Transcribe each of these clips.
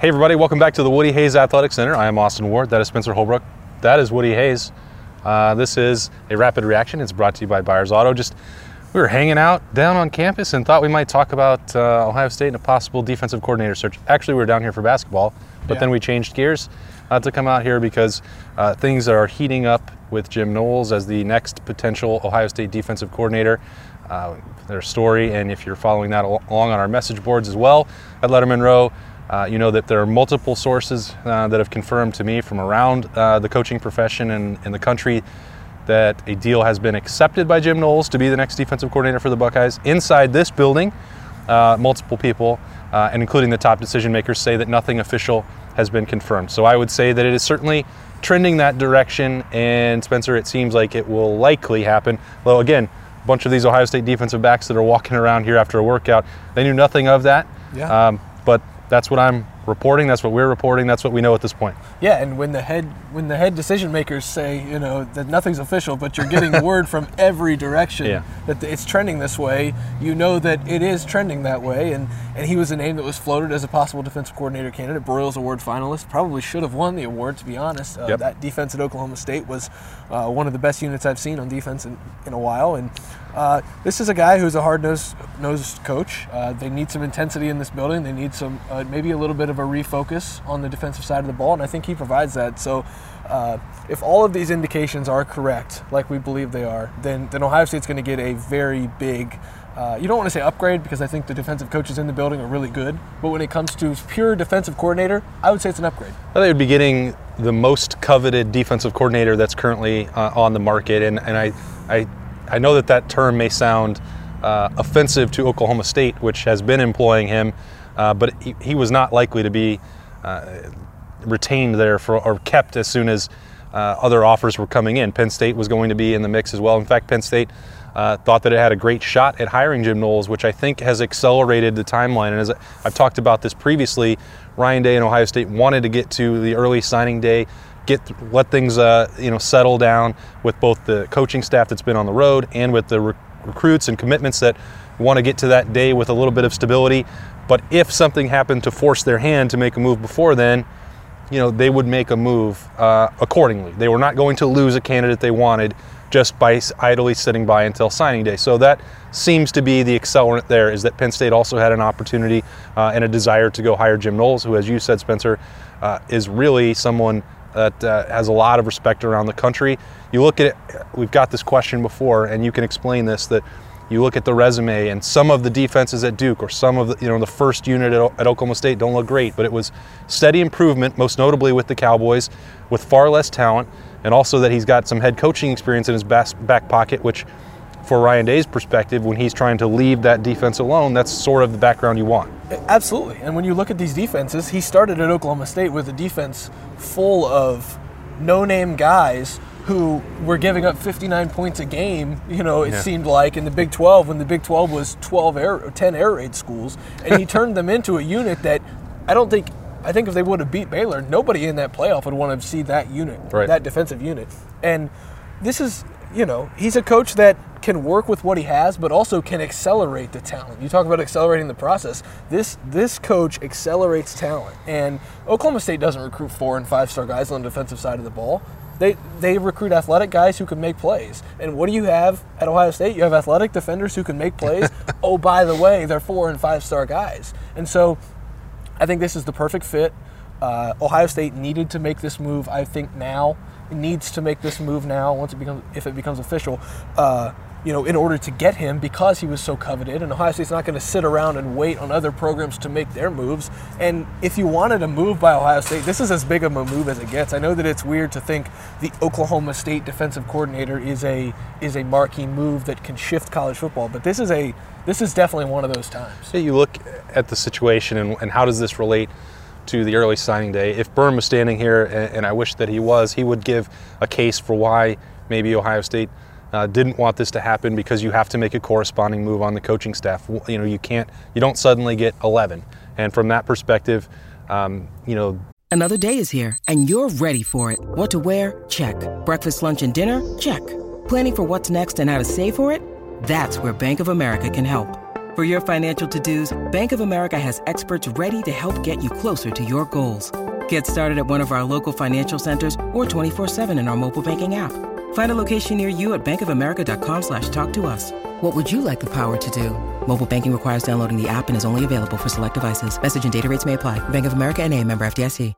Hey, everybody, welcome back to the Woody Hayes Athletic Center. I am Austin Ward. That is Spencer Holbrook. That is Woody Hayes. Uh, this is a rapid reaction. It's brought to you by Byers Auto. Just we were hanging out down on campus and thought we might talk about uh, Ohio State and a possible defensive coordinator search. Actually, we were down here for basketball, but Yeah. then we changed gears uh, to come out here because uh, things are heating up with Jim Knowles as the next potential Ohio State defensive coordinator. Uh, their story, and if you're following that along on our message boards as well at Letterman Row, uh, you know that there are multiple sources uh, that have confirmed to me from around uh, the coaching profession and in the country that a deal has been accepted by Jim Knowles to be the next defensive coordinator for the Buckeyes. Inside this building, uh, multiple people, uh, and including the top decision makers, say that nothing official has been confirmed. So I would say that it is certainly trending that direction. And Spencer, it seems like it will likely happen. Though again, a bunch of these Ohio State defensive backs that are walking around here after a workout, they knew nothing of that. Yeah. Um, but that's what I'm reporting. That's what we're reporting. That's what we know at this point. Yeah, and when the head when the head decision makers say, you know, that nothing's official, but you're getting word from every direction Yeah. that it's trending this way, you know that it is trending that way. And and he was a name that was floated as a possible defensive coordinator candidate, Broyles Award finalist. Probably should have won the award, to be honest. Uh, Yep. That defense at Oklahoma State was uh, one of the best units I've seen on defense in, in a while. And uh, this is a guy who's a hard nosed nosed coach. Uh, they need some intensity in this building. They need some uh, maybe a little bit of a refocus on the defensive side of the ball, and I think he provides that. So, uh, if all of these indications are correct, like we believe they are, then then Ohio State's going to get a very big. Uh, you don't want to say upgrade because I think the defensive coaches in the building are really good, but when it comes to pure defensive coordinator, I would say it's an upgrade. Well, they would be getting the most coveted defensive coordinator that's currently uh, on the market, and, and I, I, I know that that term may sound uh, offensive to Oklahoma State, which has been employing him, uh, but he, he was not likely to be uh, retained there for or kept as soon as uh, other offers were coming in. Penn State was going to be in the mix as well. In fact, Penn State uh, thought that it had a great shot at hiring Jim Knowles, which I think has accelerated the timeline. And as I've talked about this previously, Ryan Day and Ohio State wanted to get to the early signing day, get let things uh, you know settle down with both the coaching staff that's been on the road and with the rec- recruits and commitments that want to get to that day with a little bit of stability. But if something happened to force their hand to make a move before then, you know, they would make a move uh, accordingly. They were not going to lose a candidate they wanted just by idly sitting by until signing day. So that seems to be the accelerant there is that Penn State also had an opportunity uh, and a desire to go hire Jim Knowles, who, as you said, Spencer, uh, is really someone that uh, has a lot of respect around the country. You look at it, we've got this question before, and you can explain this that you look at the resume and some of the defenses at Duke or some of the you know the first unit at, at Oklahoma State don't look great, but it was steady improvement, most notably with the Cowboys, with far less talent, and also that he's got some head coaching experience in his back pocket, which, for Ryan Day's perspective, when he's trying to leave that defense alone, that's sort of the background you want. Absolutely. And when you look at these defenses, he started at Oklahoma State with a defense full of no name guys who were giving up 59 points a game, you know, it Yeah. seemed like in the Big 12 when the Big 12 was 12 air, 10 air raid schools. And he turned them into a unit that I don't think, I think if they would have beat Baylor, nobody in that playoff would want to see that unit, Right. that defensive unit. And this is, you know, he's a coach that can work with what he has, but also can accelerate the talent. You talk about accelerating the process. This this coach accelerates talent, and Oklahoma State doesn't recruit four and five star guys on the defensive side of the ball. They they recruit athletic guys who can make plays. And what do you have at Ohio State? You have athletic defenders who can make plays. oh, by the way, they're four and five star guys. And so I think this is the perfect fit. Uh, Ohio State needed to make this move. I think now it needs to make this move now once it becomes if it becomes official. Uh, you know, in order to get him because he was so coveted, and Ohio State's not going to sit around and wait on other programs to make their moves. And if you wanted a move by Ohio State, this is as big of a move as it gets. I know that it's weird to think the Oklahoma State defensive coordinator is a is a marquee move that can shift college football, but this is a this is definitely one of those times. So you look at the situation and, and how does this relate to the early signing day. If Birm was standing here, and I wish that he was, he would give a case for why maybe Ohio State uh, didn't want this to happen because you have to make a corresponding move on the coaching staff. You know, you can't, you don't suddenly get 11. And from that perspective, um, you know. Another day is here, and you're ready for it. What to wear? Check. Breakfast, lunch, and dinner? Check. Planning for what's next and how to save for it? That's where Bank of America can help. For your financial to-dos, Bank of America has experts ready to help get you closer to your goals. Get started at one of our local financial centers or 24-7 in our mobile banking app. Find a location near you at bankofamerica.com slash talk to us. What would you like the power to do? Mobile banking requires downloading the app and is only available for select devices. Message and data rates may apply. Bank of America and a member FDIC.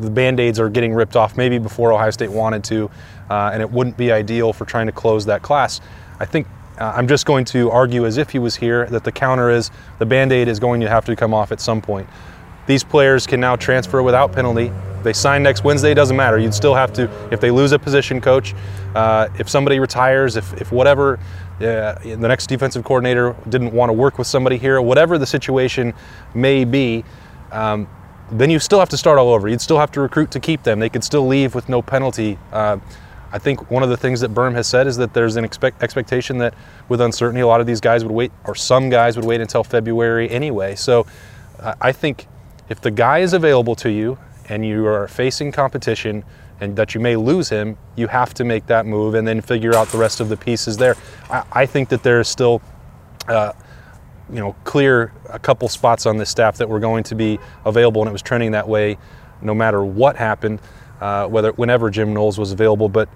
The Band-Aids are getting ripped off maybe before Ohio State wanted to, uh, and it wouldn't be ideal for trying to close that class. I think uh, I'm just going to argue as if he was here that the counter is the band aid is going to have to come off at some point. These players can now transfer without penalty. They sign next Wednesday, doesn't matter. You'd still have to, if they lose a position coach, uh, if somebody retires, if, if whatever, uh, the next defensive coordinator didn't want to work with somebody here, whatever the situation may be, um, then you still have to start all over. You'd still have to recruit to keep them. They could still leave with no penalty. Uh, I think one of the things that Birm has said is that there's an expect, expectation that with uncertainty, a lot of these guys would wait, or some guys would wait until February anyway. So uh, I think if the guy is available to you and you are facing competition and that you may lose him, you have to make that move and then figure out the rest of the pieces there. I, I think that there's still. Uh, you know, clear a couple spots on this staff that were going to be available, and it was trending that way, no matter what happened uh, whether whenever Jim Knowles was available. But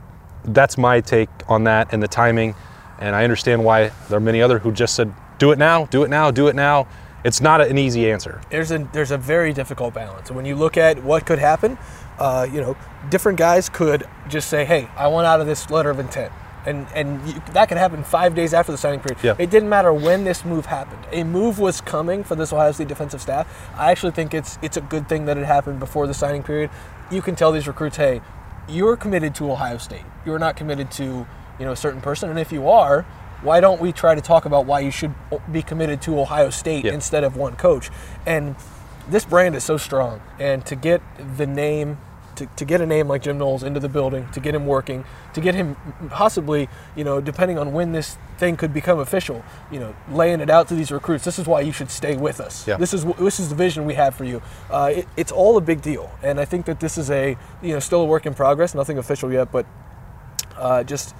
that's my take on that and the timing. And I understand why there are many other who just said, "Do it now, do it now, do it now." It's not an easy answer. There's a there's a very difficult balance. When you look at what could happen, uh, you know, different guys could just say, "Hey, I want out of this letter of intent." and and you, that could happen five days after the signing period. Yeah. It didn't matter when this move happened. A move was coming for this Ohio State defensive staff. I actually think it's it's a good thing that it happened before the signing period you can tell these recruits, hey, you're committed to Ohio State. You're not committed to you know a certain person, and if you are, why don't we try to talk about why you should be committed to Ohio State instead of one coach? And this brand is so strong, and to get the name to, to get a name like Jim Knowles into the building, to get him working, to get him possibly, you know, depending on when this thing could become official, you know, laying it out to these recruits. This is why you should stay with us. Yeah. This is this is the vision we have for you. Uh, it, it's all a big deal, and I think that this is a you know still a work in progress, nothing official yet, but uh, just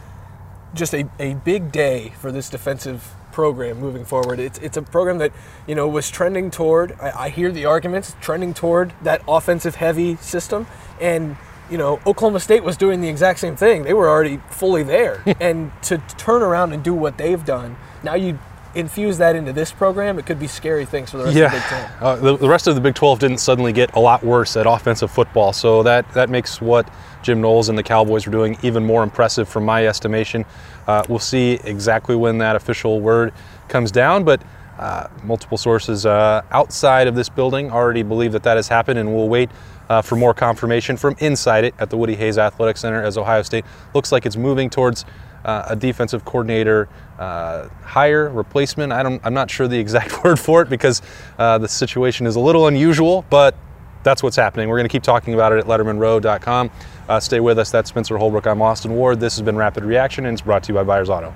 just a, a big day for this defensive program moving forward. It's, it's a program that you know was trending toward. I, I hear the arguments trending toward that offensive heavy system, and you know Oklahoma State was doing the exact same thing. They were already fully there, and to turn around and do what they've done now, you infuse that into this program, it could be scary things for the rest yeah. of the Big Ten. Uh, the, the, rest of the Big 12 didn't suddenly get a lot worse at offensive football, so that, that makes what Jim Knowles and the Cowboys were doing even more impressive from my estimation. Uh, we'll see exactly when that official word comes down, but uh, multiple sources uh, outside of this building already believe that that has happened, and we'll wait uh, for more confirmation from inside it at the Woody Hayes Athletic Center as Ohio State looks like it's moving towards uh, a defensive coordinator uh, hire, replacement. I don't, I'm not sure the exact word for it because uh, the situation is a little unusual, but that's what's happening. We're going to keep talking about it at lettermanrow.com. Uh, stay with us. That's Spencer Holbrook. I'm Austin Ward. This has been Rapid Reaction, and it's brought to you by Byers Auto.